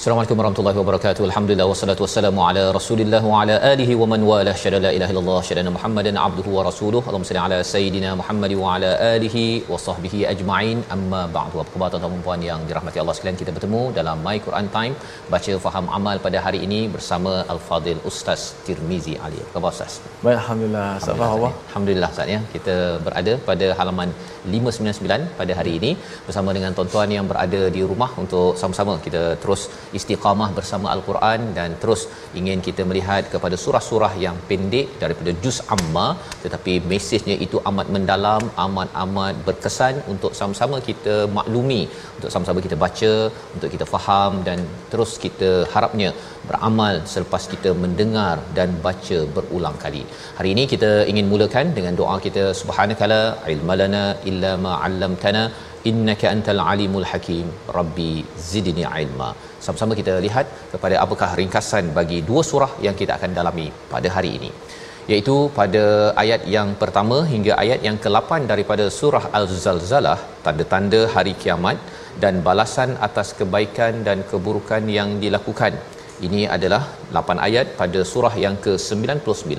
Assalamualaikum warahmatullahi wabarakatuh. Alhamdulillah wassalatu wassalamu ala Rasulillah wa ala alihi wa man wala syada la ilaha illallah syada Muhammadan abduhu wa rasuluhu. Allahumma salli ala sayidina Muhammad wa ala alihi wa sahbihi ajma'in. Amma ba'du. Apa khabar tuan-tuan dan puan yang dirahmati Allah sekalian? Kita bertemu dalam My Quran Time baca faham amal pada hari ini bersama Al-Fadil Ustaz Tirmizi Ali. Apa khabar Ustaz? Baik alhamdulillah. Allah. Alhamdulillah Ustaz ya. Kita berada pada halaman 599 pada hari ini bersama dengan tuan-tuan yang berada di rumah untuk sama-sama kita terus istiqamah bersama al-Quran dan terus ingin kita melihat kepada surah-surah yang pendek daripada juz amma tetapi mesejnya itu amat mendalam amat-amat berkesan untuk sama-sama kita maklumi untuk sama-sama kita baca untuk kita faham dan terus kita harapnya beramal selepas kita mendengar dan baca berulang kali. Hari ini kita ingin mulakan dengan doa kita subhanakala ilmalana illa ma 'allamtana innaka antal alimul hakim rabbi zidni ilma sama-sama kita lihat kepada apakah ringkasan bagi dua surah yang kita akan dalami pada hari ini. Iaitu pada ayat yang pertama hingga ayat yang ke-8 daripada surah al-zalzalah tanda-tanda hari kiamat dan balasan atas kebaikan dan keburukan yang dilakukan. Ini adalah 8 ayat pada surah yang ke-99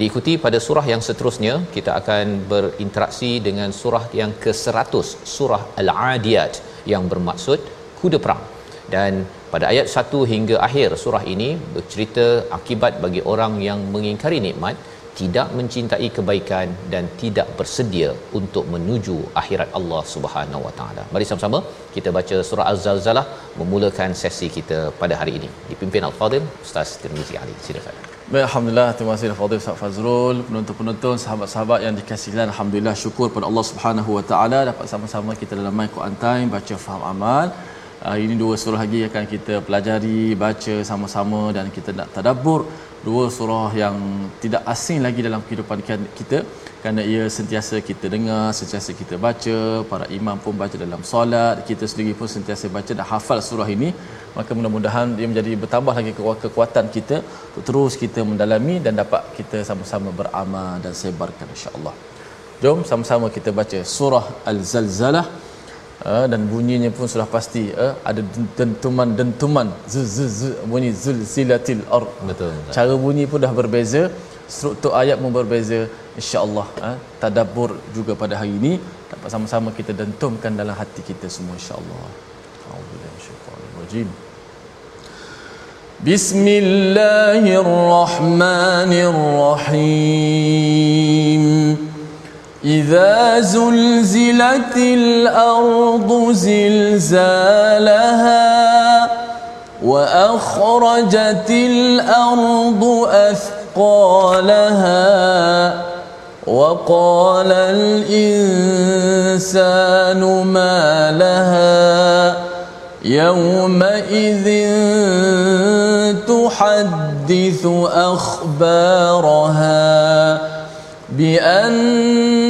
diikuti pada surah yang seterusnya kita akan berinteraksi dengan surah yang ke-100 surah al-adiyat yang bermaksud kuda perang dan pada ayat 1 hingga akhir surah ini bercerita akibat bagi orang yang mengingkari nikmat tidak mencintai kebaikan dan tidak bersedia untuk menuju akhirat Allah Subhanahu Wa Taala. Mari sama-sama kita baca surah Az-Zalzalah memulakan sesi kita pada hari ini. Dipimpin Al-Fadil Ustaz Tirmizi Ali. Silakan. Baik, Alhamdulillah. Terima kasih Fadil Ustaz Fazrul, penonton-penonton, sahabat-sahabat yang dikasihi Alhamdulillah syukur pada Allah Subhanahu Wa Taala dapat sama-sama kita dalam Quran Time baca faham amal. Uh, ini dua surah lagi akan kita pelajari, baca sama-sama dan kita nak tadabbur dua surah yang tidak asing lagi dalam kehidupan kita kerana ia sentiasa kita dengar, sentiasa kita baca, para imam pun baca dalam solat, kita sendiri pun sentiasa baca dan hafal surah ini. Maka mudah-mudahan dia menjadi bertambah lagi kekuatan kita untuk terus kita mendalami dan dapat kita sama-sama beramal dan sebarkan insya-Allah. Jom sama-sama kita baca surah Al-Zalzalah uh, dan bunyinya pun sudah pasti uh, ada dentuman-dentuman z z z bunyi zulzilatil ard. Betul. cara bunyi pun dah berbeza struktur ayat pun berbeza insyaallah uh, tadabbur juga pada hari ini. Dapat sama-sama kita dentumkan dalam hati kita semua insyaallah. Auzubillahi minasyaitanir rajim Bismillahirrahmanirrahim زلزلت الأرض زلزالها وأخرجت الأرض أثقالها وقال الإنسان ما لها يومئذ تحدث أخبارها بأن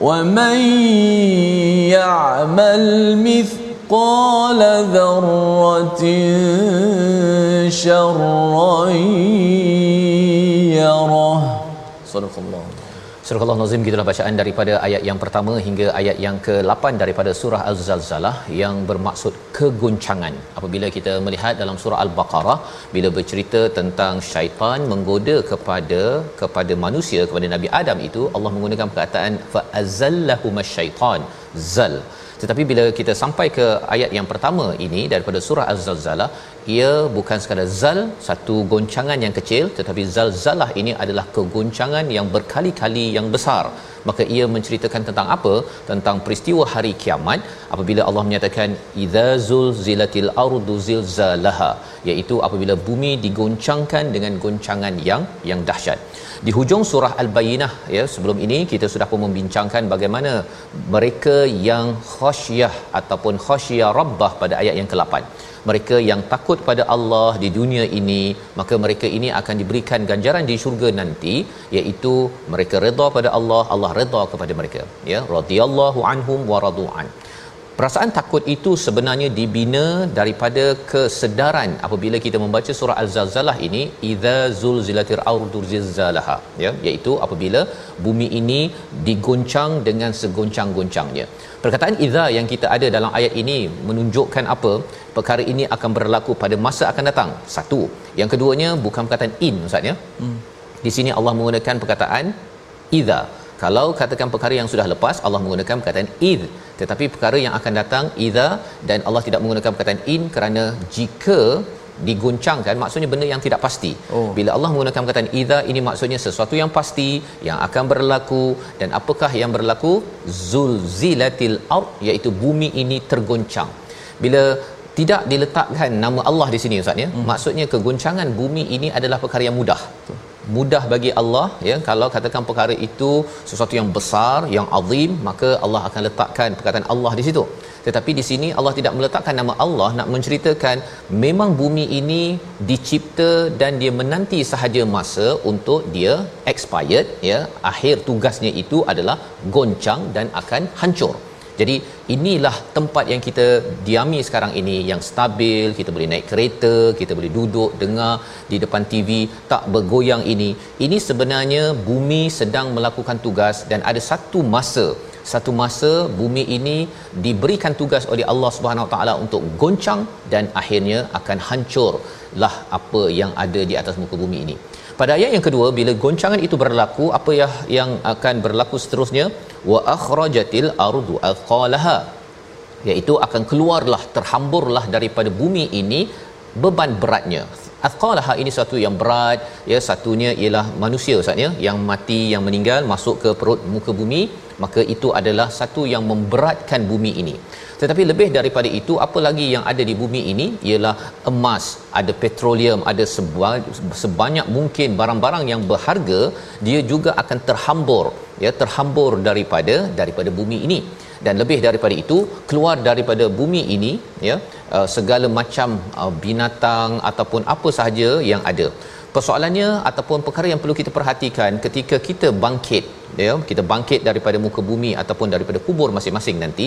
ومن يعمل مثقال ذرة شرا يره. صدق الله. Surah Allah Nazim gitulah bacaan daripada ayat yang pertama hingga ayat yang ke-8 daripada surah Al-Zalzalah yang bermaksud kegoncangan. Apabila kita melihat dalam surah Al-Baqarah bila bercerita tentang syaitan menggoda kepada kepada manusia kepada Nabi Adam itu Allah menggunakan perkataan fa azallahumashaitan zal tetapi bila kita sampai ke ayat yang pertama ini daripada surah Az-Zalzalah ia bukan sekadar zal satu goncangan yang kecil tetapi zalzalah ini adalah kegoncangan yang berkali-kali yang besar. Maka ia menceritakan tentang apa? Tentang peristiwa hari kiamat apabila Allah menyatakan idza zulzilatil ardu zilzalaha iaitu apabila bumi digoncangkan dengan goncangan yang yang dahsyat di hujung surah al-bayyinah ya sebelum ini kita sudah pun membincangkan bagaimana mereka yang khasyah ataupun khasyah rabbah pada ayat yang ke-8 mereka yang takut pada Allah di dunia ini maka mereka ini akan diberikan ganjaran di syurga nanti iaitu mereka redha pada Allah Allah redha kepada mereka ya radhiyallahu anhum wa radu'an Perasaan takut itu sebenarnya dibina daripada kesedaran apabila kita membaca surah Al-Zalzalah ini idza zulzilatil ardu zilzalaha ya iaitu apabila bumi ini digoncang dengan segoncang-goncangnya. Perkataan idza yang kita ada dalam ayat ini menunjukkan apa? Perkara ini akan berlaku pada masa akan datang. Satu. Yang keduanya bukan perkataan in ustaz ya. Hmm. Di sini Allah menggunakan perkataan idza kalau katakan perkara yang sudah lepas Allah menggunakan perkataan id tetapi perkara yang akan datang idza dan Allah tidak menggunakan perkataan in kerana jika diguncangkan maksudnya benda yang tidak pasti. Oh. Bila Allah menggunakan perkataan idza ini maksudnya sesuatu yang pasti yang akan berlaku dan apakah yang berlaku zulzilatil ard iaitu bumi ini tergoncang. Bila tidak diletakkan nama Allah di sini ustaz ya. Hmm. Maksudnya kegoncangan bumi ini adalah perkara yang mudah. Mudah bagi Allah ya kalau katakan perkara itu sesuatu yang besar yang azim maka Allah akan letakkan perkataan Allah di situ tetapi di sini Allah tidak meletakkan nama Allah nak menceritakan memang bumi ini dicipta dan dia menanti sahaja masa untuk dia expired ya akhir tugasnya itu adalah goncang dan akan hancur jadi inilah tempat yang kita diami sekarang ini yang stabil, kita boleh naik kereta, kita boleh duduk dengar di depan TV tak bergoyang ini. Ini sebenarnya bumi sedang melakukan tugas dan ada satu masa satu masa bumi ini diberikan tugas oleh Allah Subhanahu Taala untuk goncang dan akhirnya akan hancurlah apa yang ada di atas muka bumi ini. Pada ayat yang kedua bila goncangan itu berlaku apa yang yang akan berlaku seterusnya? Wa akhrajatil ardu athqalaha. Iaitu akan keluarlah terhamburlah daripada bumi ini beban beratnya. Athqalaha ini satu yang berat ya satunya ialah manusia ustaz ya. Yang mati yang meninggal masuk ke perut muka bumi maka itu adalah satu yang memberatkan bumi ini tetapi lebih daripada itu apa lagi yang ada di bumi ini ialah emas ada petroleum ada sebanyak mungkin barang-barang yang berharga dia juga akan terhambur ya terhambur daripada daripada bumi ini. Dan lebih daripada itu keluar daripada bumi ini ya uh, segala macam uh, binatang ataupun apa sahaja yang ada persoalannya ataupun perkara yang perlu kita perhatikan ketika kita bangkit ya kita bangkit daripada muka bumi ataupun daripada kubur masing-masing nanti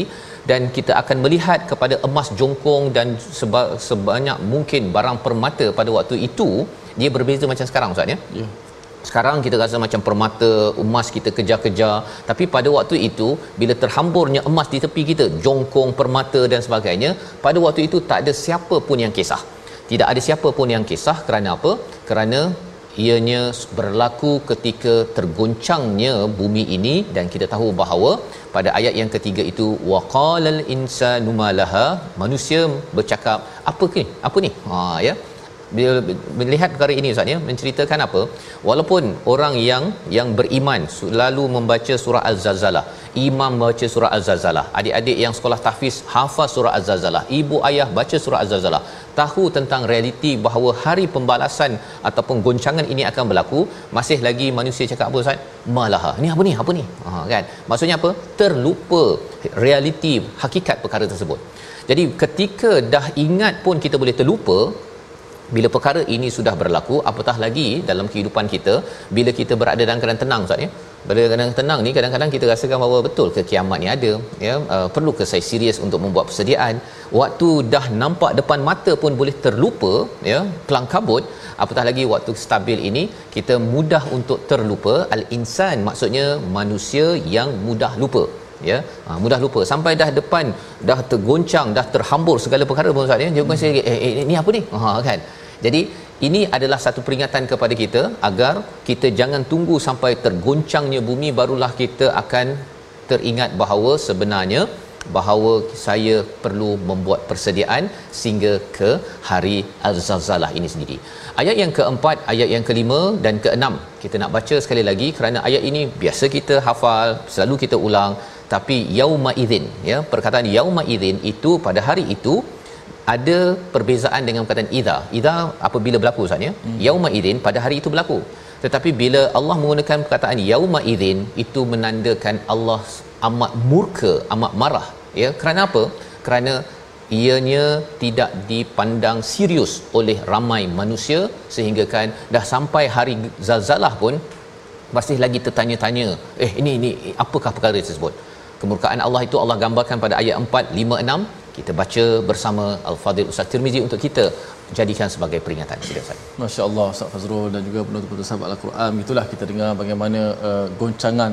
dan kita akan melihat kepada emas jongkong dan seba- sebanyak mungkin barang permata pada waktu itu dia berbeza macam sekarang ustaz ya yeah. sekarang kita rasa macam permata emas kita kejar-kejar tapi pada waktu itu bila terhamburnya emas di tepi kita jongkong permata dan sebagainya pada waktu itu tak ada siapa pun yang kisah tidak ada siapa pun yang kisah kerana apa? Kerana ianya berlaku ketika tergoncangnya bumi ini dan kita tahu bahawa pada ayat yang ketiga itu waqalal insanu malaha manusia bercakap apa ni apa ni? Ha ya bila melihat perkara ini ustaz ya menceritakan apa? Walaupun orang yang yang beriman selalu membaca surah az-zalzalah imam baca surah az-zalzalah adik-adik yang sekolah tahfiz hafaz surah az-zalzalah ibu ayah baca surah az-zalzalah tahu tentang realiti bahawa hari pembalasan ataupun goncangan ini akan berlaku masih lagi manusia cakap apa ustaz? Malah ni apa ni? Apa ni? Ha kan? Maksudnya apa? Terlupa realiti hakikat perkara tersebut. Jadi ketika dah ingat pun kita boleh terlupa bila perkara ini sudah berlaku apatah lagi dalam kehidupan kita bila kita berada dalam keadaan tenang Ustaz ya? Bila keadaan tenang ni kadang-kadang kita rasakan bahawa betul ke kiamat ni ada ya? Uh, perlu ke saya serius untuk membuat persediaan? Waktu dah nampak depan mata pun boleh terlupa ya? Kelang kabut apatah lagi waktu stabil ini kita mudah untuk terlupa. Al insan maksudnya manusia yang mudah lupa ya. Ha, mudah lupa. Sampai dah depan dah tergoncang dah terhambur segala perkara pun ustaz ya. Dia hmm. eh, eh ni apa ni? Ha kan. Jadi ini adalah satu peringatan kepada kita agar kita jangan tunggu sampai tergoncangnya bumi barulah kita akan teringat bahawa sebenarnya bahawa saya perlu membuat persediaan sehingga ke hari Az-Zalzalah ini sendiri. Ayat yang keempat, ayat yang kelima dan keenam. Kita nak baca sekali lagi kerana ayat ini biasa kita hafal, selalu kita ulang tapi yauma idzin ya perkataan yauma idzin itu pada hari itu ada perbezaan dengan perkataan idza idza apabila berlaku ustaz ya? Hmm. yauma idzin pada hari itu berlaku. Tetapi bila Allah menggunakan perkataan yauma idzin itu menandakan Allah amat murka amat marah ya. Kerana apa? Kerana ianya tidak dipandang serius oleh ramai manusia sehingga kan dah sampai hari zalzalah pun masih lagi tertanya-tanya eh ini ini apakah perkara tersebut kemurkaan Allah itu Allah gambarkan pada ayat 4 5 6 kita baca bersama Al-Fadil Ustaz Tirmizi untuk kita jadikan sebagai peringatan. Sila Ustaz. Masya-Allah Ustaz Fazrul dan juga penonton-penonton sahabat Al-Quran. Itulah kita dengar bagaimana uh, goncangan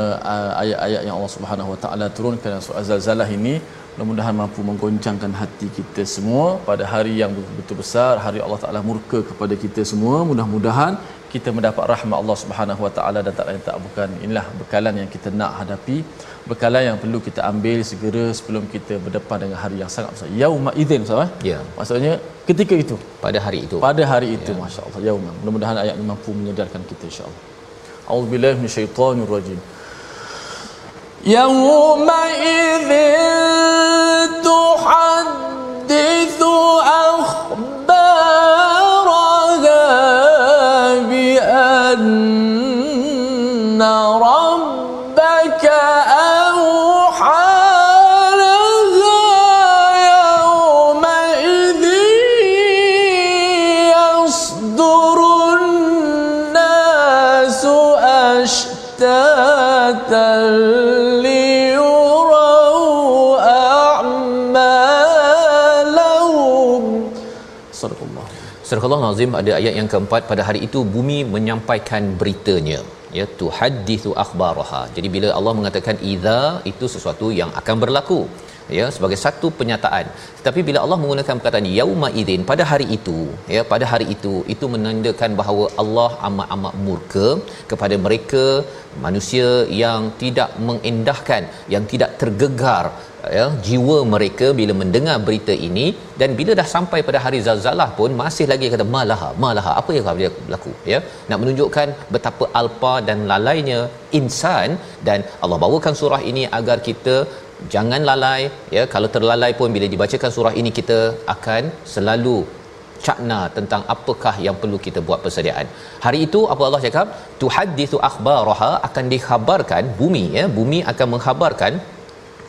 uh, ayat-ayat yang Allah Subhanahu Wa Taala turunkan surah Zalzalah ini. Mudah-mudahan mampu menggoncangkan hati kita semua pada hari yang betul-betul besar hari Allah Taala murka kepada kita semua. Mudah-mudahan kita mendapat rahmat Allah Subhanahu Wa Taala dan tak lain tak bukan. Inilah bekalan yang kita nak hadapi bekalan yang perlu kita ambil segera sebelum kita berdepan dengan hari yang sangat besar. Yauma idzin ustaz eh? ya. Maksudnya ketika itu? Pada hari itu. Pada hari itu ya. masya-Allah. Yauma. Mudah-mudahan ayat ini mampu menyedarkan kita insya-Allah. Auzubillahi minasyaitonirrajim yauma idzin tuhaddithu Surah Allah Nazim ada ayat yang keempat. Pada hari itu bumi menyampaikan beritanya. Ya tuhaddithu akhbaraha. Jadi bila Allah mengatakan idza itu sesuatu yang akan berlaku ya sebagai satu penyataan. Tetapi bila Allah menggunakan perkataan yauma idzin pada hari itu ya pada hari itu itu menandakan bahawa Allah amat-amat murka kepada mereka manusia yang tidak mengendahkan yang tidak tergegar ya jiwa mereka bila mendengar berita ini. Dan bila dah sampai pada hari zalzalah pun masih lagi kata malaha malaha apa yang dia berlaku? Ya nak menunjukkan betapa alpa dan lalainya insan. Dan Allah bawakan surah ini agar kita jangan lalai ya kalau terlalai pun bila dibacakan surah ini kita akan selalu cakna tentang apakah yang perlu kita buat persediaan. Hari itu apa Allah cakap? Tuhaddithu akhbaraha akan dikhabarkan bumi ya, bumi akan mengkhabarkan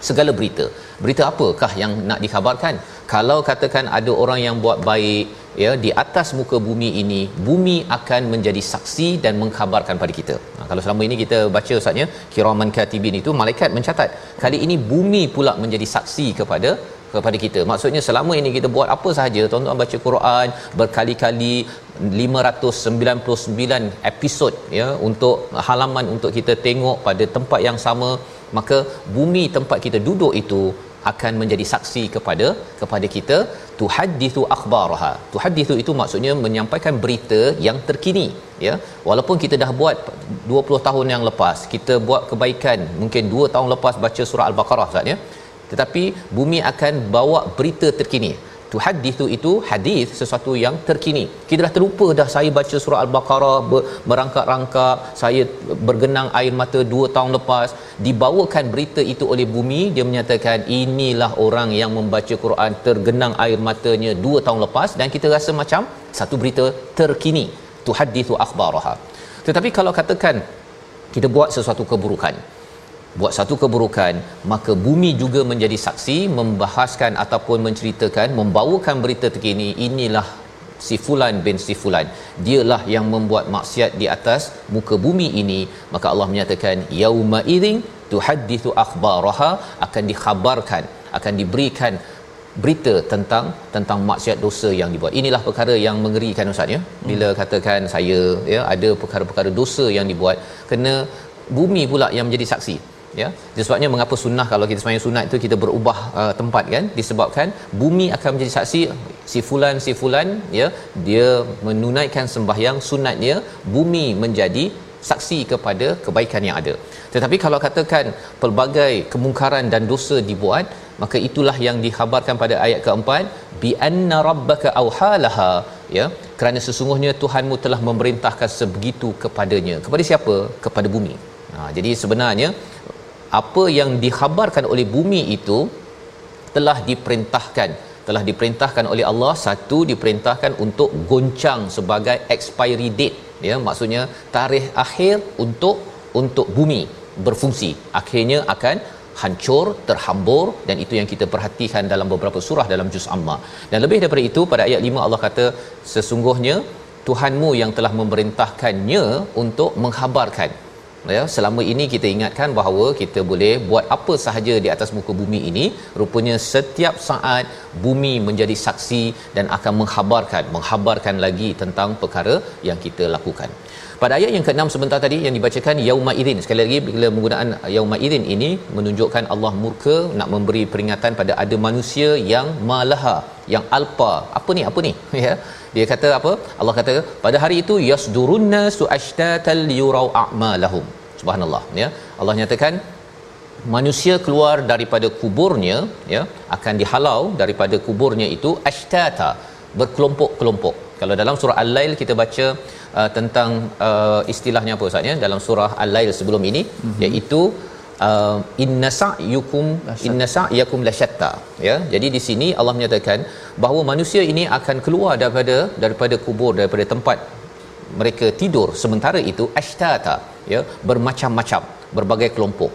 segala berita. Berita apakah yang nak dikhabarkan? Kalau katakan ada orang yang buat baik ya di atas muka bumi ini, bumi akan menjadi saksi dan mengkhabarkan pada kita. Nah, kalau selama ini kita baca ustaznya kiraman katibin itu malaikat mencatat. Kali ini bumi pula menjadi saksi kepada kepada kita. Maksudnya selama ini kita buat apa sahaja, tuan-tuan baca Quran berkali-kali 599 episod ya untuk halaman untuk kita tengok pada tempat yang sama maka bumi tempat kita duduk itu akan menjadi saksi kepada kepada kita tuhaddithu akhbaraha. Tuhaddithu itu maksudnya menyampaikan berita yang terkini ya. Walaupun kita dah buat 20 tahun yang lepas kita buat kebaikan mungkin 2 tahun lepas baca surah al-baqarah Ustaz ya. Tetapi bumi akan bawa berita terkini tuhaddithu itu hadis sesuatu yang terkini. Kita dah terlupa dah saya baca surah al-baqarah merangkak-rangkak saya bergenang air mata 2 tahun lepas. Dibawakan berita itu oleh bumi dia menyatakan inilah orang yang membaca Quran tergenang air matanya 2 tahun lepas dan kita rasa macam satu berita terkini tuhaddithu akhbaraha. Tetapi kalau katakan kita buat sesuatu keburukan buat satu keburukan maka bumi juga menjadi saksi membahaskan ataupun menceritakan membawakan berita terkini inilah si fulan bin si fulan dialah yang membuat maksiat di atas muka bumi ini maka Allah menyatakan yauma idzin tuhaddithu akhbaraha akan dikhabarkan akan diberikan berita tentang tentang maksiat dosa yang dibuat. Inilah perkara yang mengerikan ustaz ya. Bila katakan saya ya ada perkara-perkara dosa yang dibuat kena bumi pula yang menjadi saksi ya sebabnya mengapa sunnah kalau kita sembahyang sunat itu kita berubah uh, tempat kan? Disebabkan bumi akan menjadi saksi si fulan si fulan ya dia menunaikan sembahyang sunatnya bumi menjadi saksi kepada kebaikan yang ada. Tetapi kalau katakan pelbagai kemungkaran dan dosa dibuat maka itulah yang dikhabarkan pada ayat keempat bi anna rabbaka auhalaha ya kerana sesungguhnya Tuhanmu telah memerintahkan sebegitu kepadanya. Kepada siapa? Kepada bumi. Ha, jadi sebenarnya apa yang dikhabarkan oleh bumi itu telah diperintahkan. Telah diperintahkan oleh Allah satu diperintahkan untuk goncang sebagai expiry date. Ya maksudnya tarikh akhir untuk untuk bumi berfungsi. Akhirnya akan hancur terhambur dan itu yang kita perhatikan dalam beberapa surah dalam juz amma. Dan lebih daripada itu pada ayat 5 Allah kata sesungguhnya Tuhanmu yang telah memerintahkannya untuk menghabarkan ya selama ini kita ingatkan bahawa kita boleh buat apa sahaja di atas muka bumi ini rupanya setiap saat bumi menjadi saksi dan akan menghabarkan menghabarkan lagi tentang perkara yang kita lakukan. Pada ayat yang ke-6 sebentar tadi yang dibacakan yauma idzin sekali lagi bila menggunakan yauma idzin ini menunjukkan Allah murka nak memberi peringatan pada ada manusia yang malaha yang alpa. Apa ni? Apa ni? Ya dia kata apa? Allah kata pada hari itu yasdurunna suashtatal yurau a'malahum. Subhanallah ya. Allah nyatakan manusia keluar daripada kuburnya ya akan dihalau daripada kuburnya itu ashtata berkelompok-kelompok. Kalau dalam surah al-lail kita baca uh, tentang uh, istilahnya apa ustaz ya? Dalam surah al-lail sebelum ini mm-hmm. iaitu uh, inna sa'yukum inna sa'yakum lasyatta. Ya jadi di sini Allah menyatakan bahawa manusia ini akan keluar daripada daripada kubur daripada tempat mereka tidur. Sementara itu ashtata ya bermacam-macam berbagai kelompok.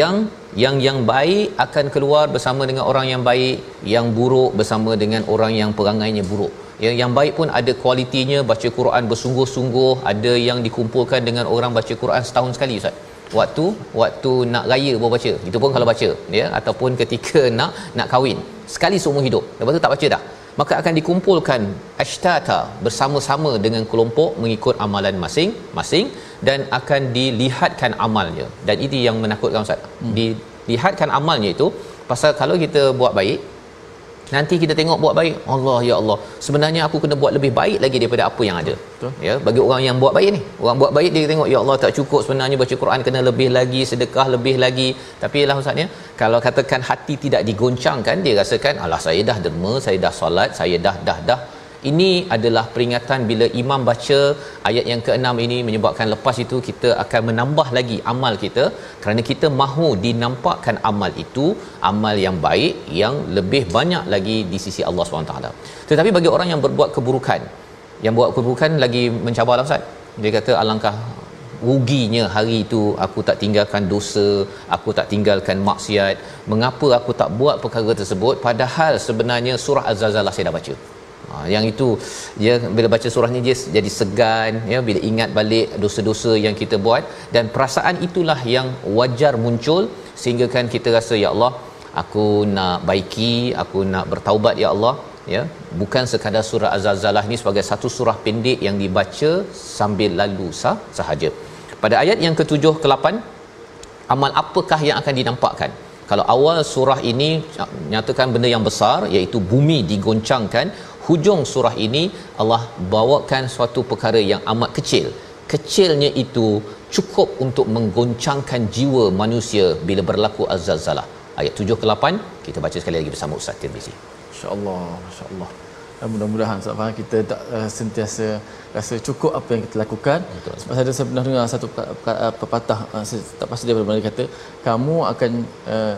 Yang yang yang baik akan keluar bersama dengan orang yang baik yang buruk bersama dengan orang yang perangainya buruk. Ya yang baik pun ada kualitinya baca Quran bersungguh-sungguh ada yang dikumpulkan dengan orang baca Quran setahun sekali ustaz waktu waktu nak raya baru baca. Itu pun kalau baca ya ataupun ketika nak nak kahwin. Sekali seumur hidup. Lepas tu tak baca dah. Maka akan dikumpulkan ashtata bersama-sama dengan kelompok mengikut amalan masing-masing dan akan dilihatkan amalnya. Dan ini yang menakutkan ustaz. Hmm. dilihatkan amalnya itu pasal kalau kita buat baik nanti kita tengok buat baik. Allah ya Allah. Sebenarnya aku kena buat lebih baik lagi daripada apa yang ada. Betul. ya bagi orang yang buat baik ni. Orang buat baik dia tengok ya Allah tak cukup sebenarnya baca Quran kena lebih lagi sedekah lebih lagi. Tapi lah ustaz ya kalau katakan hati tidak digoncangkan dia rasakan alah saya dah derma saya dah solat saya dah dah dah ini adalah peringatan bila imam baca ayat yang ke-6 ini menyebabkan lepas itu kita akan menambah lagi amal kita. Kerana kita mahu dinampakkan amal itu amal yang baik yang lebih banyak lagi di sisi Allah SWT tetapi bagi orang yang berbuat keburukan yang buat keburukan lagi mencabar Ustaz. Dia kata alangkah ruginya hari itu aku tak tinggalkan dosa aku tak tinggalkan maksiat. Mengapa aku tak buat perkara tersebut? Padahal sebenarnya surah az-zalzalah saya dah baca Ha, yang itu dia bila baca surah ni dia jadi segan ya bila ingat balik dosa-dosa yang kita buat. Dan perasaan itulah yang wajar muncul sehingga kan kita rasa ya Allah aku nak baiki aku nak bertaubat ya Allah. Ya bukan sekadar surah az-zalzalah ni sebagai satu surah pendek yang dibaca sambil lalu sah sahaja. Pada ayat yang ke-7 ke-8 amal apakah yang akan dinampakkan? Kalau awal surah ini nyatakan benda yang besar iaitu bumi digoncangkan hujung surah ini Allah bawakan suatu perkara yang amat kecil kecilnya itu cukup untuk menggoncangkan jiwa manusia bila berlaku az-zalzalah ayat 7 ke 8 kita baca sekali lagi bersama Ustaz Tirmizi masya-Allah. Dan mudah-mudahan Ustaz Faham kita tak uh, sentiasa rasa cukup apa yang kita lakukan. Betul. Sebab saya ada pernah dengar satu pepatah uh, saya tak pasti dia mana kata kamu akan uh,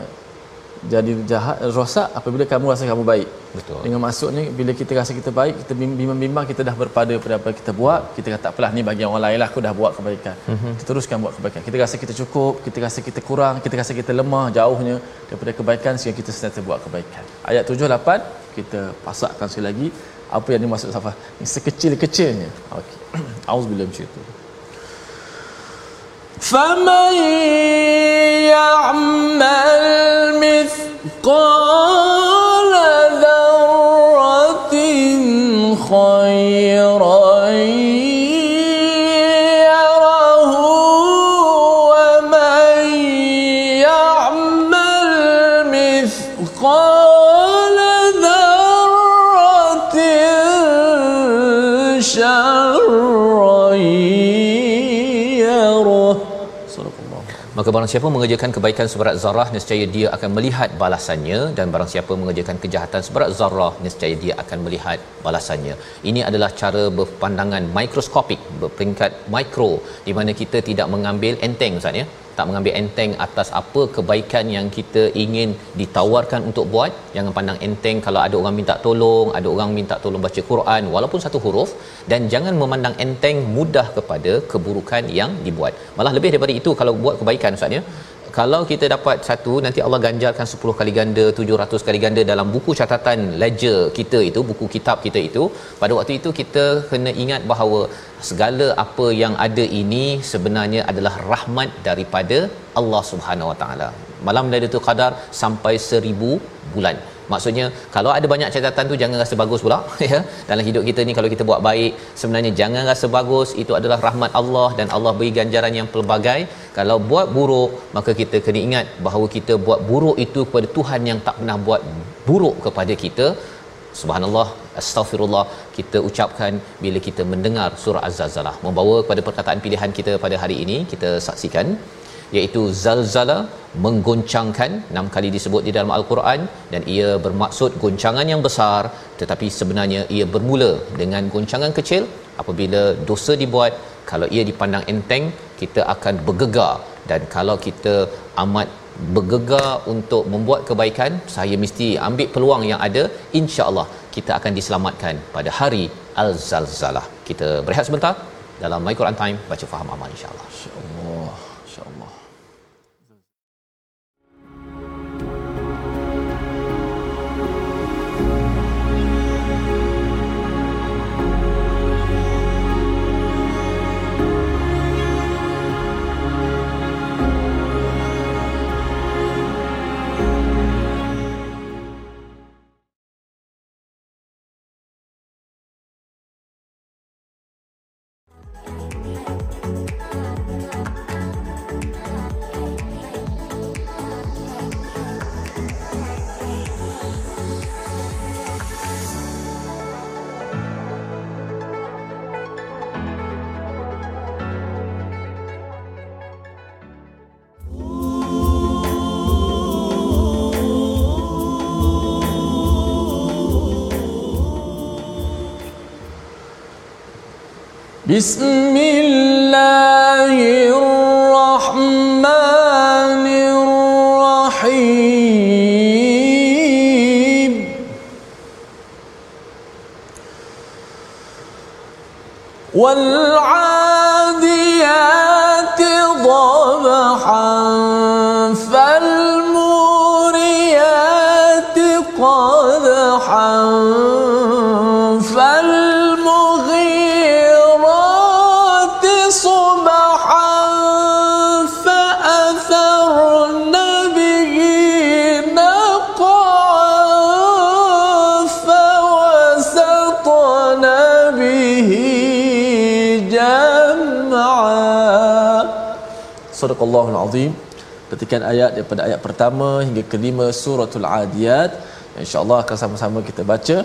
jadi jahat rosak apabila kamu rasa kamu baik. Betul. Dengan maksudnya bila kita rasa kita baik, kita bimbang-bimbang kita dah berpada pada apa kita buat, kita kata tak apalah ni bagi orang lain lah aku dah buat kebaikan. Mm-hmm. Kita teruskan buat kebaikan. Kita rasa kita cukup, kita rasa kita kurang, kita rasa kita lemah jauhnya daripada kebaikan sehingga kita sentiasa buat kebaikan. Ayat 7 8 kita pasakkan sekali lagi apa yang dimaksud Safah. Ini sekecil-kecilnya. Okey. Auzubillahi minasyaitanir فمن يعمل مثقال Maka barang siapa mengerjakan kebaikan seberat zarah nescaya dia akan melihat balasannya dan barang siapa mengerjakan kejahatan seberat zarah nescaya dia akan melihat balasannya. Ini adalah cara berpandangan mikroskopik berperingkat mikro di mana kita tidak mengambil enteng Ustaz ya. Tak mengambil enteng atas apa kebaikan yang kita ingin ditawarkan untuk buat. Jangan pandang enteng kalau ada orang minta tolong, ada orang minta tolong baca Quran walaupun satu huruf dan jangan memandang enteng mudah kepada keburukan yang dibuat. Malah lebih daripada itu kalau buat kebaikan Ustaz ya kalau kita dapat satu nanti Allah ganjarkan 10 kali ganda 700 kali ganda dalam buku catatan ledger kita itu buku kitab kita itu. Pada waktu itu kita kena ingat bahawa segala apa yang ada ini sebenarnya adalah rahmat daripada Allah Subhanahu Wa Taala. Malam Lailatul Qadar sampai seribu bulan maksudnya kalau ada banyak catatan tu jangan rasa bagus pula ya. Dalam hidup kita ni kalau kita buat baik sebenarnya jangan rasa bagus itu adalah rahmat Allah dan Allah beri ganjaran yang pelbagai. Kalau buat buruk maka kita kena ingat bahawa kita buat buruk itu kepada Tuhan yang tak pernah buat buruk kepada kita. Subhanallah astaghfirullah kita ucapkan bila kita mendengar surah az-zalzalah. Membawa kepada perkataan pilihan kita pada hari ini kita saksikan iaitu zalzala menggoncangkan enam kali disebut di dalam al-Quran dan ia bermaksud goncangan yang besar tetapi sebenarnya ia bermula dengan goncangan kecil. Apabila dosa dibuat kalau ia dipandang enteng kita akan bergegar. Dan kalau kita amat bergegar untuk membuat kebaikan saya mesti ambil peluang yang ada insya-Allah kita akan diselamatkan pada hari al-zalzalah. Kita berehat sebentar dalam my Quran time baca faham amal insya-Allah. insya-Allah بسم الله Allahul Azim. Petikan ayat daripada ayat pertama hingga kelima suratul Adiyat. Insyaallah akan sama-sama kita baca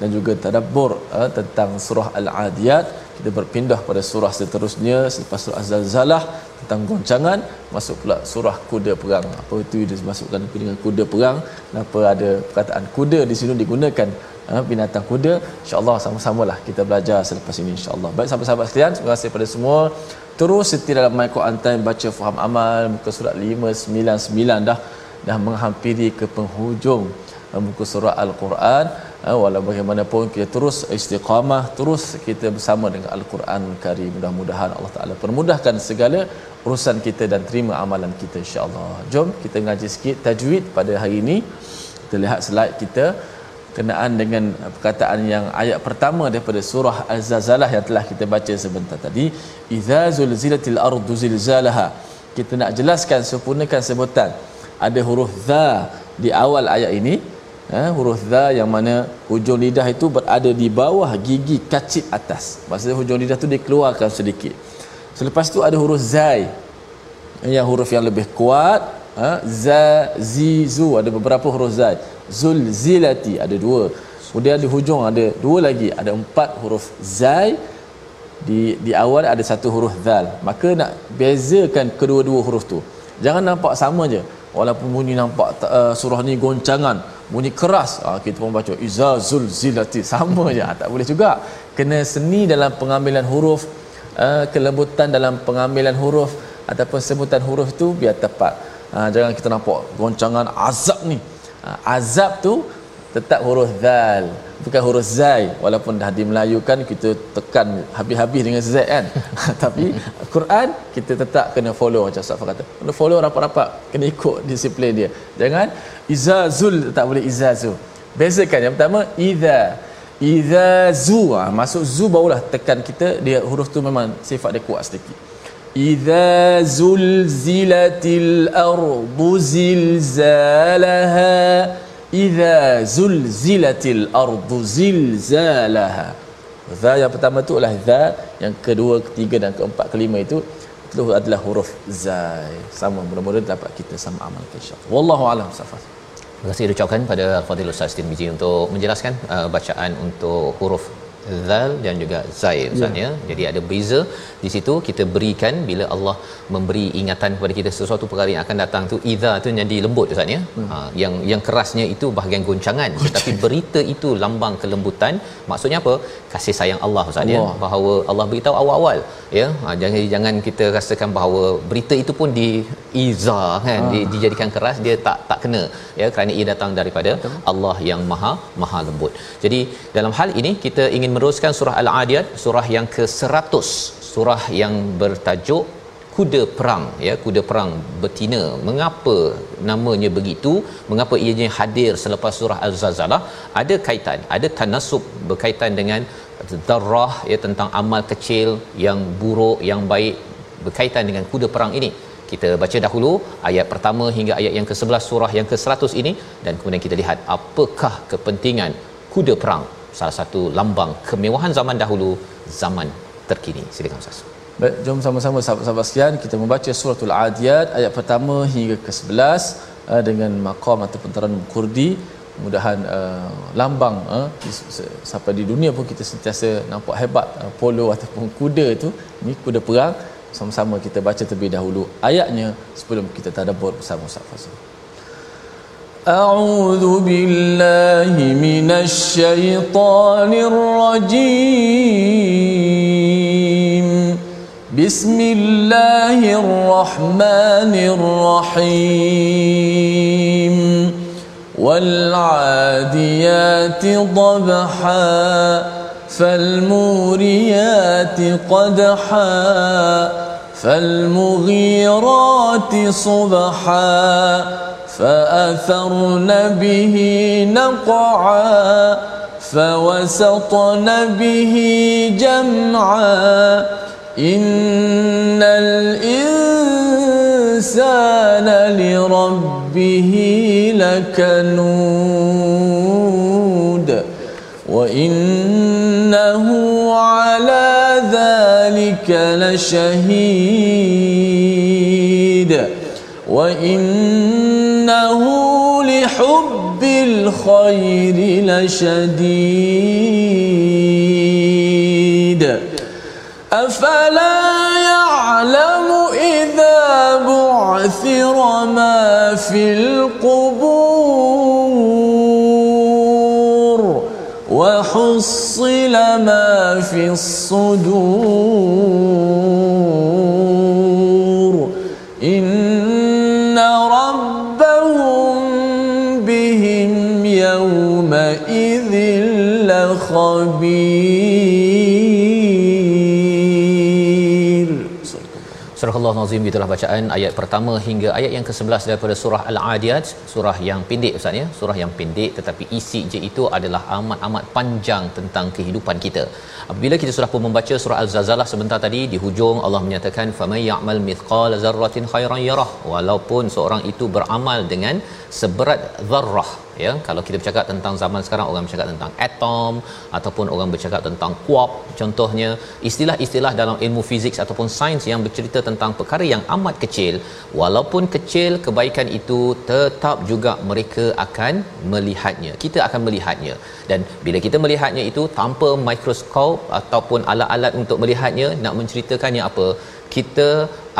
dan juga tadabbur uh, tentang surah Al-Adiyat. Kita berpindah pada surah seterusnya selepas surah Zalzalah tentang goncangan. Masuk pula surah kuda perang. Apa itu dia masukkan dengan kuda perang? Kenapa ada perkataan kuda di sini digunakan binatang kuda. Insyaallah sama-samalah kita belajar selepas ini insyaallah. Baik sahabat-sahabat sekalian terima kasih kepada semua. Terus setia dalam my Quran time baca faham amal muka surat 599 dah. Dah menghampiri ke penghujung uh, muka surah al-Quran. Uh, walau bagaimanapun kita terus istiqamah terus kita bersama dengan al-Quran Karim. Mudah-mudahan Allah Taala permudahkan segala urusan kita dan terima amalan kita insya-Allah. Jom kita ngaji sikit tajwid pada hari ini. Kita lihat slide kita kenaan dengan perkataan yang ayat pertama daripada surah Az-Zalzalah yang telah kita baca sebentar tadi idza zulzilatil ardu zilzalaha. Kita nak jelaskan sempurnakan sebutan. Ada huruf za di awal ayat ini ha, huruf za yang mana hujung lidah itu berada di bawah gigi kacip atas. Maksudnya hujung lidah tu dikeluarkan sedikit. Selepas tu ada huruf zai yang huruf yang lebih kuat ha, za zi zu. Ada beberapa huruf zai zulzilati ada dua. Kemudian di hujung ada dua lagi. Ada empat huruf zai. Di di awal ada satu huruf zal. Maka nak bezakan kedua-dua huruf tu jangan nampak sama je. Walaupun bunyi nampak uh, surah ni goncangan bunyi keras. Uh, kita pun baca iza zulzilati sama je. Uh, tak boleh juga. Kena seni dalam pengambilan huruf uh, kelembutan dalam pengambilan huruf ataupun sebutan huruf tu biar tepat uh, jangan kita nampak goncangan azab ni. Ha, azab tu tetap huruf zal bukan huruf zai. Walaupun dah di Melayu kan kita tekan habis-habis dengan z kan. Tapi Quran kita tetap kena follow macam Ustaz kata. Kena follow rapat-rapat kena ikut disiplin dia. Jangan izazul tak boleh izazu bezakan yang pertama iza. Izazu ha, masuk zu barulah tekan kita dia huruf tu memang sifat dia kuat sedikit إذا زلزلت الأرض زلزالها إذا زلزلت الأرض زلزالها Za yang pertama tu adalah za Yang kedua, ketiga dan keempat, kelima itu Itu adalah huruf zai Sama, mudah-mudahan dapat kita sama amalkan insyaAllah Wallahu'alam Safas Terima kasih diucapkan pada Al-Fadhil Ustaz Tirmizi untuk menjelaskan uh, bacaan untuk huruf zal dan juga zai misalnya ya. jadi ada beza di situ. Kita berikan bila Allah memberi ingatan kepada kita sesuatu perkara yang akan datang tu idza tu jadi lembut ustaz ya. Hmm. ha, yang yang kerasnya itu bahagian goncangan. Tetapi berita itu lambang kelembutan. Maksudnya apa? Kasih sayang Allah ustaz ya. Bahawa Allah beritahu awal-awal ya. Ha, jangan jangan kita rasakan bahawa berita itu pun di iza kan. Ha. di, dijadikan keras dia tak tak kena ya. Kerana ia datang daripada Betul. Allah yang maha maha lembut. Jadi dalam hal ini kita ingin meneruskan surah Al-Adiyat surah yang ke-100 surah yang bertajuk kuda perang ya kuda perang betina. Mengapa namanya begitu? Mengapa ianya hadir selepas surah Az-Zalzalah ada kaitan ada tanasub berkaitan dengan darah ya tentang amal kecil yang buruk yang baik berkaitan dengan kuda perang ini. Kita baca dahulu ayat pertama hingga ayat yang ke-11 surah yang ke-100 ini dan kemudian kita lihat apakah kepentingan kuda perang salah satu lambang kemewahan zaman dahulu zaman terkini. Silakan ustaz. Baik, jom sama-sama sahabat-sahabat sekalian. Kita membaca suratul adiyat ayat pertama hingga ke-11 uh, dengan maqam atau pentaran kurdi. Mudahan uh, lambang uh, sampai di dunia pun kita sentiasa nampak hebat uh, polo ataupun kuda itu ini kuda perang. Sama-sama kita baca terlebih dahulu ayatnya sebelum kita tadabbur bersama Ustaz Fazul أعوذ بالله من الشيطان الرجيم. بسم الله الرحمن الرحيم. والعاديات ضبحا فالموريات قدحا فالمغيرات صبحا. فأثرن به نقعا فوسطن به جمعا إن الإنسان لربه لكنود وإنه على ذلك لشهيد وإن إنه لحب بالخير لشديد. أفلا يعلم إذا بعثر ما في القبور وحصل ما في الصدور. khabir. Surah Allah Nazim itulah bacaan ayat pertama hingga ayat yang ke-11 daripada surah Al-Adiyat, surah yang pendek Ustaz ya, surah yang pendek tetapi isi je itu adalah amat-amat panjang tentang kehidupan kita. Apabila kita sudah pun membaca surah Al-Zalzalah sebentar tadi di hujung Allah menyatakan famay ya'mal mithqala zarratin khairan yarah walaupun seorang itu beramal dengan seberat zarrah ya kalau kita bercakap tentang zaman sekarang orang bercakap tentang atom ataupun orang bercakap tentang kuap. Contohnya istilah-istilah dalam ilmu fizik ataupun sains yang bercerita tentang perkara yang amat kecil. Walaupun kecil kebaikan itu tetap juga mereka akan melihatnya. Kita akan melihatnya. Dan bila kita melihatnya itu tanpa mikroskop ataupun alat-alat untuk melihatnya nak menceritakannya apa? Kita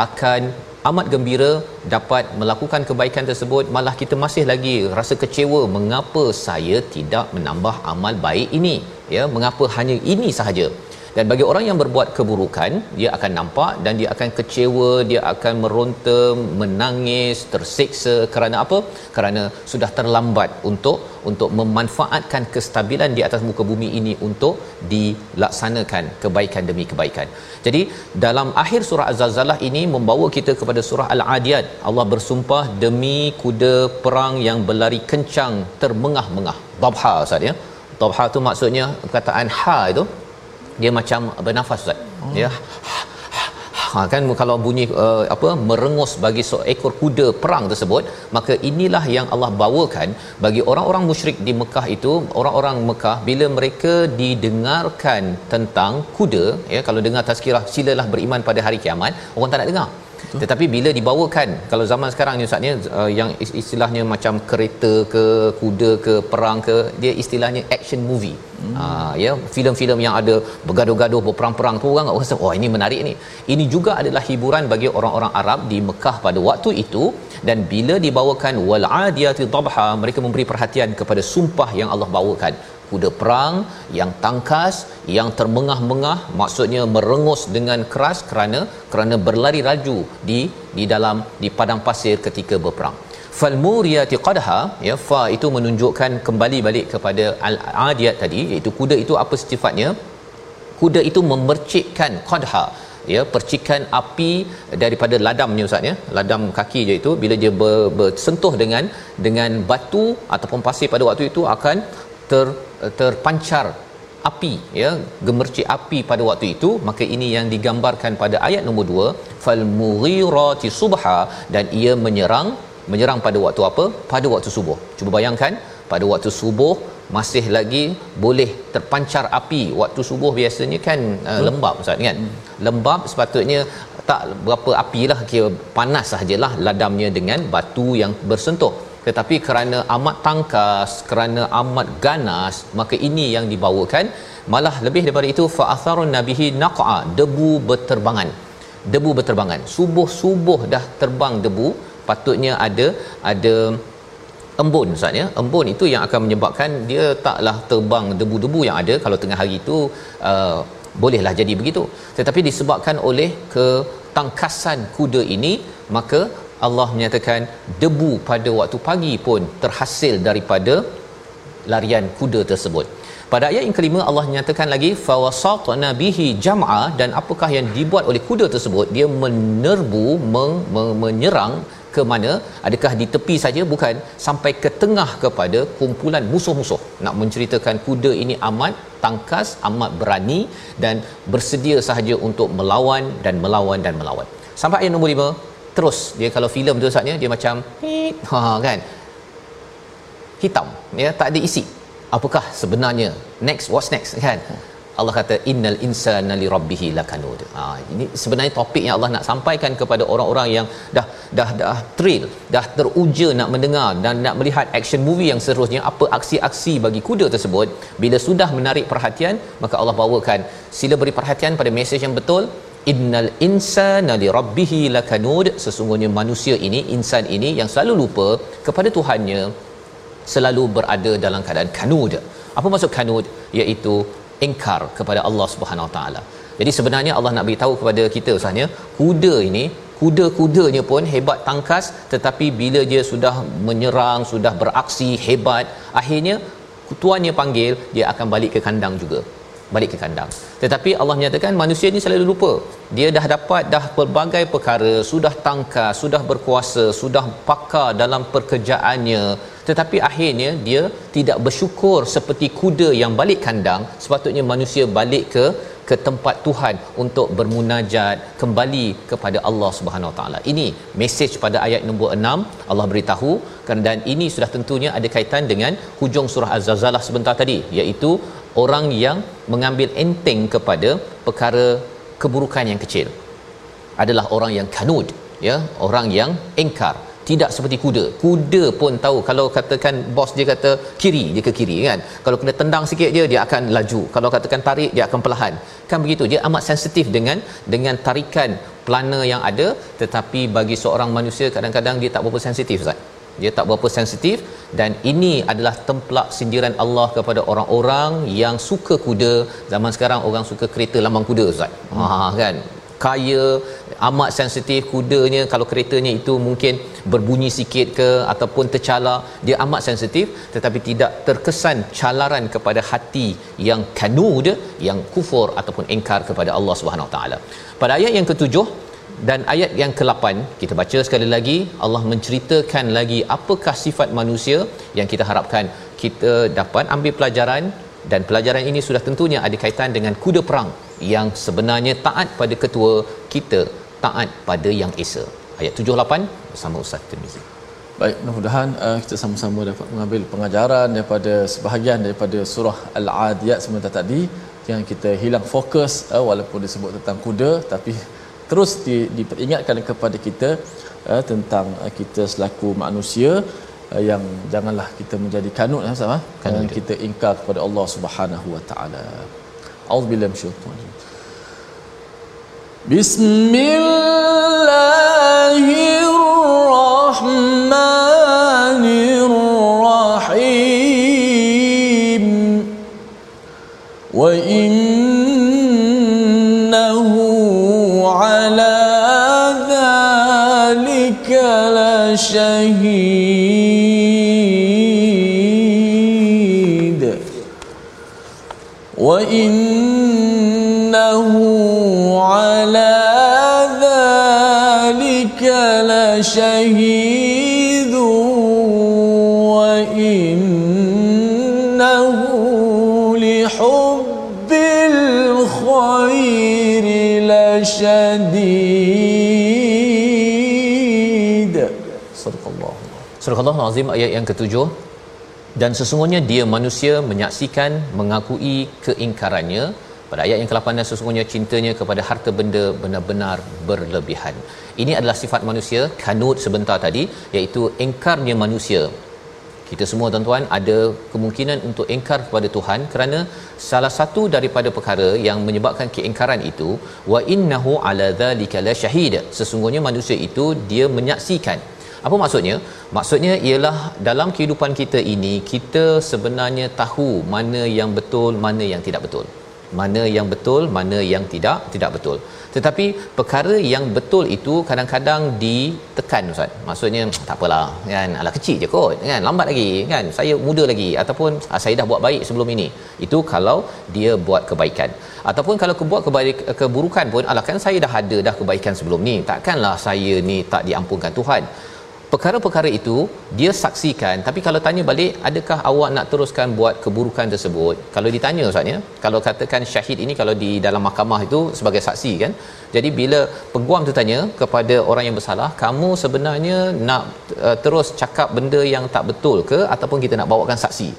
akan amat gembira dapat melakukan kebaikan tersebut. Malah kita masih lagi rasa kecewa mengapa saya tidak menambah amal baik ini? Ya mengapa hanya ini sahaja dan bagi orang yang berbuat keburukan dia akan nampak dan dia akan kecewa dia akan meronta menangis tersiksa kerana apa kerana sudah terlambat untuk untuk memanfaatkan kestabilan di atas muka bumi ini untuk dilaksanakan kebaikan demi kebaikan. Jadi dalam akhir surah Az-Zalzalah ini membawa kita kepada surah Al-Adiyat. Allah bersumpah demi kuda perang yang berlari kencang termengah-mengah. Dabha Ustaz ya. Dabha tu maksudnya perkataan ha itu dia macam bernafas Ustaz. Oh. Ya. Ha, kan kalau bunyi uh, apa merengus bagi seekor kuda perang tersebut maka inilah yang Allah bawakan bagi orang-orang musyrik di Mekah itu orang-orang Mekah bila mereka didengarkan tentang kuda ya kalau dengar tazkirah silalah beriman pada hari kiamat orang tak nak dengar Betul. Tetapi bila dibawakan kalau zaman sekarang ni ustaz ni uh, yang istilahnya macam kereta ke kuda ke perang ke dia istilahnya action movie. Hmm. Uh, ya filem-filem yang ada bergaduh-gaduh berperang-perang tu orang rasa oh ini menarik ni. Ini juga adalah hiburan bagi orang-orang Arab di Mekah pada waktu itu dan bila dibawakan wal adiyati dhabha mereka memberi perhatian kepada sumpah yang Allah bawakan kuda perang yang tangkas yang termengah-mengah maksudnya merengus dengan keras kerana kerana berlari laju di di dalam di padang pasir ketika berperang. Fal muriyati qadha ya fa itu menunjukkan kembali balik kepada al adiyat tadi iaitu kuda itu apa sifatnya? Kuda itu memercikkan qadha ya percikan api daripada ladamnya ustaz ya. Ladam kaki je itu bila dia ber, bersentuh dengan dengan batu ataupun pasir pada waktu itu akan ter terpancar api ya gemercik api pada waktu itu maka ini yang digambarkan pada ayat nombor 2 fal mughirati subha dan ia menyerang menyerang pada waktu apa? Pada waktu subuh. Cuba bayangkan pada waktu subuh masih lagi boleh terpancar api. Waktu subuh biasanya kan uh, lembab ustaz kan? Hmm. lembab sepatutnya tak berapa apilah kira panas sajalah ladamnya dengan batu yang bersentuh tetapi kerana amat tangkas kerana amat ganas maka ini yang dibawakan. Malah lebih daripada itu fa atharun nabihi naqa debu berterbangan. Debu berterbangan. Subuh-subuh dah terbang debu patutnya ada ada embun ustaz ya. Embun itu yang akan menyebabkan dia taklah terbang debu-debu yang ada. Kalau tengah hari itu uh, bolehlah jadi begitu. Tetapi disebabkan oleh ketangkasan kuda ini maka Allah menyatakan debu pada waktu pagi pun terhasil daripada larian kuda tersebut. Pada ayat yang kelima Allah menyatakan lagi fawasatna bihi jam'a dan apakah yang dibuat oleh kuda tersebut? Dia menerbu men, men, menyerang ke mana? Adakah di tepi saja? Bukan. Sampai ke tengah kepada kumpulan musuh-musuh. Nak menceritakan kuda ini amat tangkas amat berani dan bersedia sahaja untuk melawan dan melawan dan melawan. Sampai ayat nombor terus. Dia kalau filem tu saatnya dia macam ha kan? Hitam. Ya tak ada isi. Apakah sebenarnya? Next what's next? Kan? Allah kata innal insana li rabbih lakanud. Ha ini sebenarnya topik yang Allah nak sampaikan kepada orang-orang yang dah dah dah thrill, dah teruja nak mendengar dan nak melihat action movie yang seterusnya apa aksi-aksi bagi kuda tersebut bila sudah menarik perhatian maka Allah bawakan sila beri perhatian pada mesej yang betul innal insana li rabbih lakanud. Sesungguhnya manusia ini insan ini yang selalu lupa kepada Tuhannya selalu berada dalam keadaan kanud. Apa maksud kanud? Iaitu ingkar kepada Allah Subhanahu Wa Taala. Jadi sebenarnya Allah nak beritahu kepada kita usahanya kuda ini kuda-kudanya pun hebat tangkas tetapi bila dia sudah menyerang sudah beraksi hebat akhirnya tuannya panggil dia akan balik ke kandang juga balik ke kandang. Tetapi Allah menyatakan manusia ini selalu lupa. Dia dah dapat dah pelbagai perkara, sudah tangkas, sudah berkuasa, sudah pakar dalam pekerjaannya. Tetapi akhirnya dia tidak bersyukur seperti kuda yang balik kandang. Sepatutnya manusia balik ke ke tempat Tuhan untuk bermunajat kembali kepada Allah Subhanahu Wa Taala. Ini mesej pada ayat nombor 6 Allah beritahu dan ini sudah tentunya ada kaitan dengan hujung surah Az-Zalzalah sebentar tadi iaitu orang yang mengambil enteng kepada perkara keburukan yang kecil. Adalah orang yang kanud ya orang yang engkar. Tidak seperti kuda. Kuda pun tahu. Kalau katakan bos dia kata kiri dia ke kiri kan? Kalau kena tendang sikit dia dia akan laju. Kalau katakan tarik dia akan perlahan. Kan begitu? Dia amat sensitif dengan dengan tarikan plana yang ada. Tetapi bagi seorang manusia kadang-kadang dia tak berapa sensitif ustaz dia tak berapa sensitif dan ini adalah templak sindiran Allah kepada orang-orang yang suka kuda. Zaman sekarang orang suka kereta lambang kuda ustaz. Hmm. ha kan? Kaya amat sensitif kudanya. Kalau keretanya itu mungkin berbunyi sikit ke ataupun tercala dia amat sensitif tetapi tidak terkesan calaran kepada hati yang kanud yang kufur ataupun engkar kepada Allah Subhanahu taala. Pada ayat yang ketujuh dan ayat yang ke-8 kita baca sekali lagi Allah menceritakan lagi apakah sifat manusia yang kita harapkan. Kita dapat ambil pelajaran dan pelajaran ini sudah tentunya ada kaitan dengan kuda perang yang sebenarnya taat pada ketua kita taat pada yang esa. Ayat 78 bersama Ustaz Tirmizi. Baik, mudah-mudahan uh, kita sama-sama dapat mengambil pengajaran daripada sebahagian daripada surah Al-Adiyat sebentar tadi yang kita hilang fokus uh, walaupun disebut tentang kuda tapi terus di, diperingatkan kepada kita uh, tentang uh, kita selaku manusia uh, yang janganlah kita menjadi kanut ya sama kan kita ingkar kepada Allah Subhanahu wa taala. Auzubillahi minasyaitanir Bismillahirrahmanirrahim. شهيد وإنه Surah Al-Azim ayat yang ketujuh dan sesungguhnya dia manusia menyaksikan mengakui keingkarannya pada ayat yang ke-8 dan sesungguhnya cintanya kepada harta benda benar-benar berlebihan. Ini adalah sifat manusia kanut sebentar tadi iaitu ingkarnya manusia. Kita semua tuan-tuan ada kemungkinan untuk ingkar kepada Tuhan kerana salah satu daripada perkara yang menyebabkan keingkaran itu wa innahu ala dzalika la. Sesungguhnya manusia itu dia menyaksikan apa maksudnya? Maksudnya ialah dalam kehidupan kita ini kita sebenarnya tahu mana yang betul, mana yang tidak betul. Mana yang betul, mana yang tidak tidak betul. Tetapi perkara yang betul itu kadang-kadang ditekan ustaz. Maksudnya tak apalah kan, ala kecil je kot kan, lambat lagi kan. Saya muda lagi ataupun ah, saya dah buat baik sebelum ini. Itu kalau dia buat kebaikan. Ataupun kalau buat kebaik keburukan pun ala kan saya dah ada dah kebaikan sebelum ni. Takkanlah saya ni tak diampunkan Tuhan perkara-perkara itu dia saksikan. Tapi kalau tanya balik adakah awak nak teruskan buat keburukan tersebut? Kalau ditanya ustaznya kalau katakan syahid ini kalau di dalam mahkamah itu sebagai saksi kan? Jadi bila peguam tu tanya kepada orang yang bersalah kamu sebenarnya nak uh, terus cakap benda yang tak betul ke? Ataupun kita nak bawakan saksi?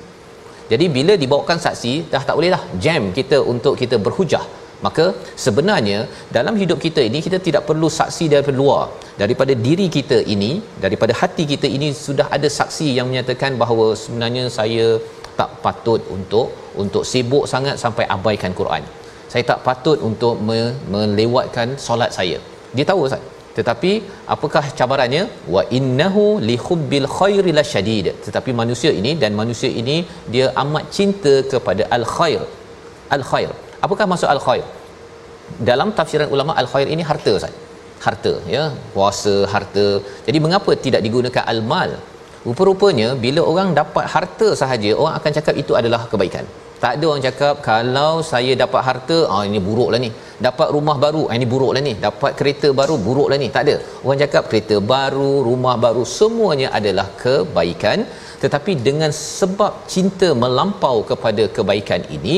Jadi bila dibawakan saksi dah tak boleh dah jam kita untuk kita berhujah maka sebenarnya dalam hidup kita ini kita tidak perlu saksi daripada luar. Daripada diri kita ini daripada hati kita ini sudah ada saksi yang menyatakan bahawa sebenarnya saya tak patut untuk untuk sibuk sangat sampai abaikan Quran. Saya tak patut untuk me- melewatkan solat saya. Dia tahu Ustaz. Tetapi apakah cabarannya? Wa innahu li hubbil khairi lasyadid tetapi manusia ini dan manusia ini dia amat cinta kepada al khair. Al khair apakah maksud al khair dalam tafsiran ulama al khair ini harta Ustaz. Harta ya. Puasa harta. Jadi mengapa tidak digunakan al mal rupa-rupanya bila orang dapat harta sahaja orang akan cakap itu adalah kebaikan. Tak ada orang cakap kalau saya dapat harta ah ini buruklah ni. Dapat rumah baru ah ini buruklah ni. Dapat kereta baru buruklah ni. Tak ada. Orang cakap kereta baru rumah baru semuanya adalah kebaikan. Tetapi dengan sebab cinta melampau kepada kebaikan ini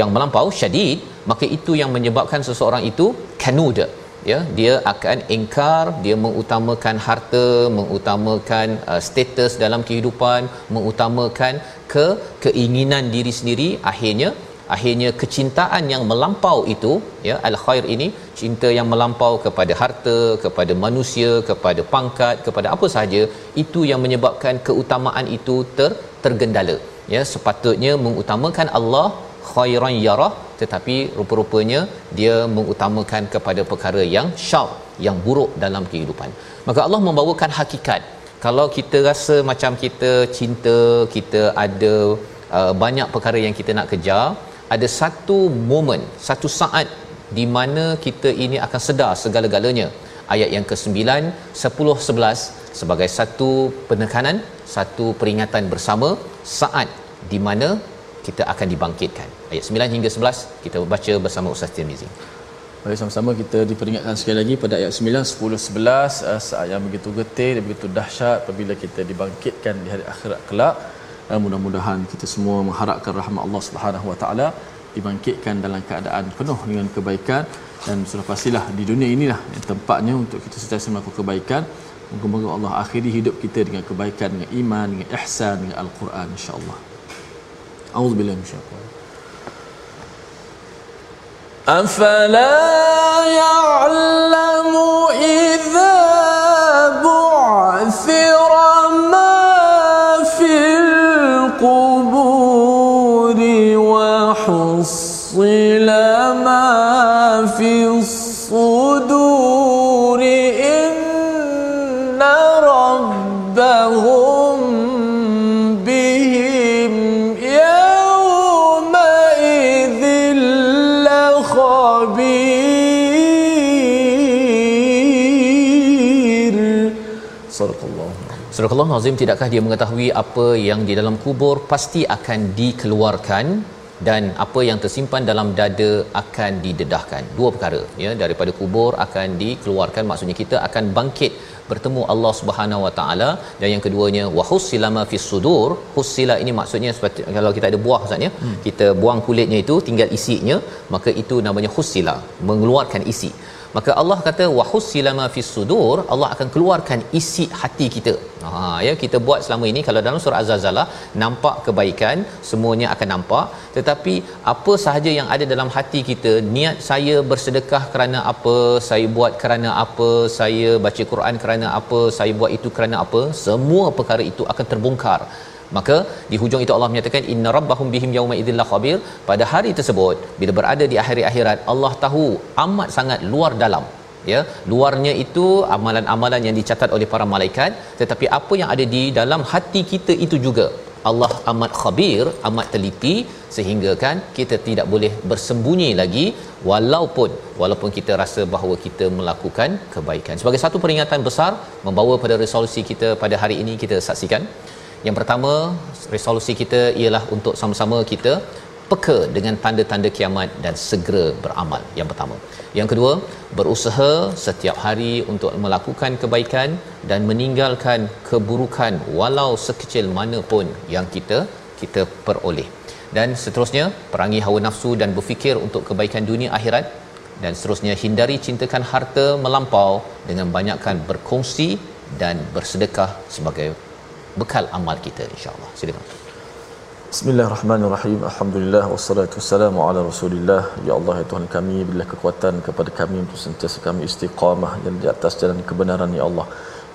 yang melampau syadid maka itu yang menyebabkan seseorang itu kanuda. Ya dia akan ingkar dia mengutamakan harta mengutamakan uh, status dalam kehidupan mengutamakan ke keinginan diri sendiri. Akhirnya akhirnya kecintaan yang melampau itu ya al khair ini cinta yang melampau kepada harta kepada manusia kepada pangkat kepada apa sahaja itu yang menyebabkan keutamaan itu ter tergendala. Ya sepatutnya mengutamakan Allah khairan yarah tetapi rupa-rupanya dia mengutamakan kepada perkara yang syar yang buruk dalam kehidupan. Maka Allah membawakan hakikat. Kalau kita rasa macam kita cinta kita ada uh, banyak perkara yang kita nak kejar ada satu momen satu saat di mana kita ini akan sedar segala-galanya. Ayat yang ke-9 10 11 sebagai satu penekanan satu peringatan bersama saat di mana kita akan dibangkitkan. Ayat 9 hingga 11 kita baca bersama Ustaz Tirmizi. Baik sama-sama kita diperingatkan sekali lagi pada ayat 9, 10, 11 uh, saat yang begitu getih dan begitu dahsyat apabila kita dibangkitkan di hari akhirat kelak. Uh, mudah-mudahan kita semua mengharapkan rahmat Allah Subhanahu Wa Taala dibangkitkan dalam keadaan penuh dengan kebaikan dan sudah pastilah di dunia inilah tempatnya untuk kita sentiasa melakukan kebaikan. Moga-moga Allah akhiri hidup kita dengan kebaikan, dengan iman, dengan ihsan, dengan Al-Quran insya-Allah. A'udzu billahi minasyaitonir rajim. Afala ya'lam Allah Azim tidakkah dia mengetahui apa yang di dalam kubur pasti akan dikeluarkan dan apa yang tersimpan dalam dada akan didedahkan. Dua perkara ya daripada kubur akan dikeluarkan maksudnya kita akan bangkit bertemu Allah Subhanahu Wa Taala dan yang keduanya wahusila ma fis sudur husila ini maksudnya seperti kalau kita ada buah maksudnya hmm. kita buang kulitnya itu tinggal isinya maka itu namanya husila mengeluarkan isi maka Allah kata wahusila ma fis sudur Allah akan keluarkan isi hati kita. Ha ya kita buat selama ini kalau dalam surah az-zalah nampak kebaikan semuanya akan nampak. Tetapi apa sahaja yang ada dalam hati kita niat saya bersedekah kerana apa saya buat kerana apa saya baca Quran kerana apa saya buat itu kerana apa semua perkara itu akan terbongkar maka di hujung itu Allah menyatakan inna rabbahum bihim yauma idzil khabir. Pada hari tersebut bila berada di akhir akhirat Allah tahu amat sangat luar dalam ya. Luarnya itu amalan-amalan yang dicatat oleh para malaikat tetapi apa yang ada di dalam hati kita itu juga. Allah amat khabir amat teliti sehingga kan kita tidak boleh bersembunyi lagi walaupun walaupun kita rasa bahawa kita melakukan kebaikan. Sebagai satu peringatan besar membawa pada resolusi kita pada hari ini kita saksikan yang pertama resolusi kita ialah untuk sama-sama kita peka dengan tanda-tanda kiamat dan segera beramal yang pertama. Yang kedua berusaha setiap hari untuk melakukan kebaikan dan meninggalkan keburukan walau sekecil mana pun yang kita kita peroleh. Dan seterusnya perangi hawa nafsu dan berfikir untuk kebaikan dunia akhirat. Dan seterusnya hindari cintakan harta melampau dengan banyakkan berkongsi dan bersedekah sebagai bekal amal kita insyaallah silakan Bismillahirrahmanirrahim. Alhamdulillah wassalatu wassalamu ala Rasulillah. Ya Allah ya Tuhan kami berilah kekuatan kepada kami untuk sentiasa kami istiqamah dan di atas jalan kebenaran ya Allah.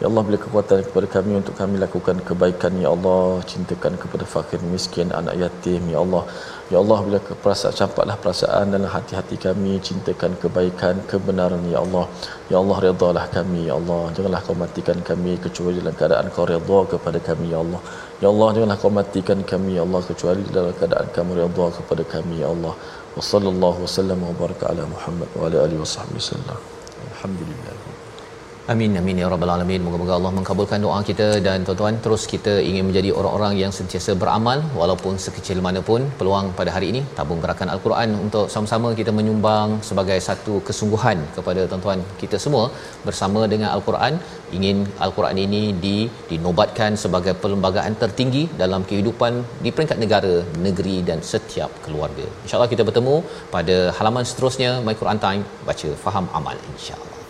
Ya Allah beri kekuatan kepada kami untuk kami lakukan kebaikan Ya Allah Cintakan kepada fakir miskin Anak yatim Ya Allah Ya Allah bila perasaan campaklah perasaan dalam hati-hati kami Cintakan kebaikan kebenaran Ya Allah Ya Allah redalah kami Ya Allah Janganlah kau matikan kami Kecuali dalam keadaan kau reda kepada kami Ya Allah Ya Allah janganlah kau matikan kami Ya Allah Kecuali dalam keadaan kamu reda kepada kami Ya Allah Wa sallallahu wa sallam wa baraka ala Muhammad Wa ala alihi Alhamdulillah Amin amin ya rabbal alamin. Moga-moga Allah mengabulkan doa kita dan tuan-tuan terus kita ingin menjadi orang-orang yang sentiasa beramal walaupun sekecil mana pun peluang pada hari ini tabung gerakan al-Quran untuk sama-sama kita menyumbang sebagai satu kesungguhan kepada tuan-tuan kita semua bersama dengan al-Quran ingin al-Quran ini di dinobatkan sebagai perlembagaan tertinggi dalam kehidupan di peringkat negara, negeri dan setiap keluarga. Insya-Allah kita bertemu pada halaman seterusnya My Quran Time baca faham amal insya-Allah.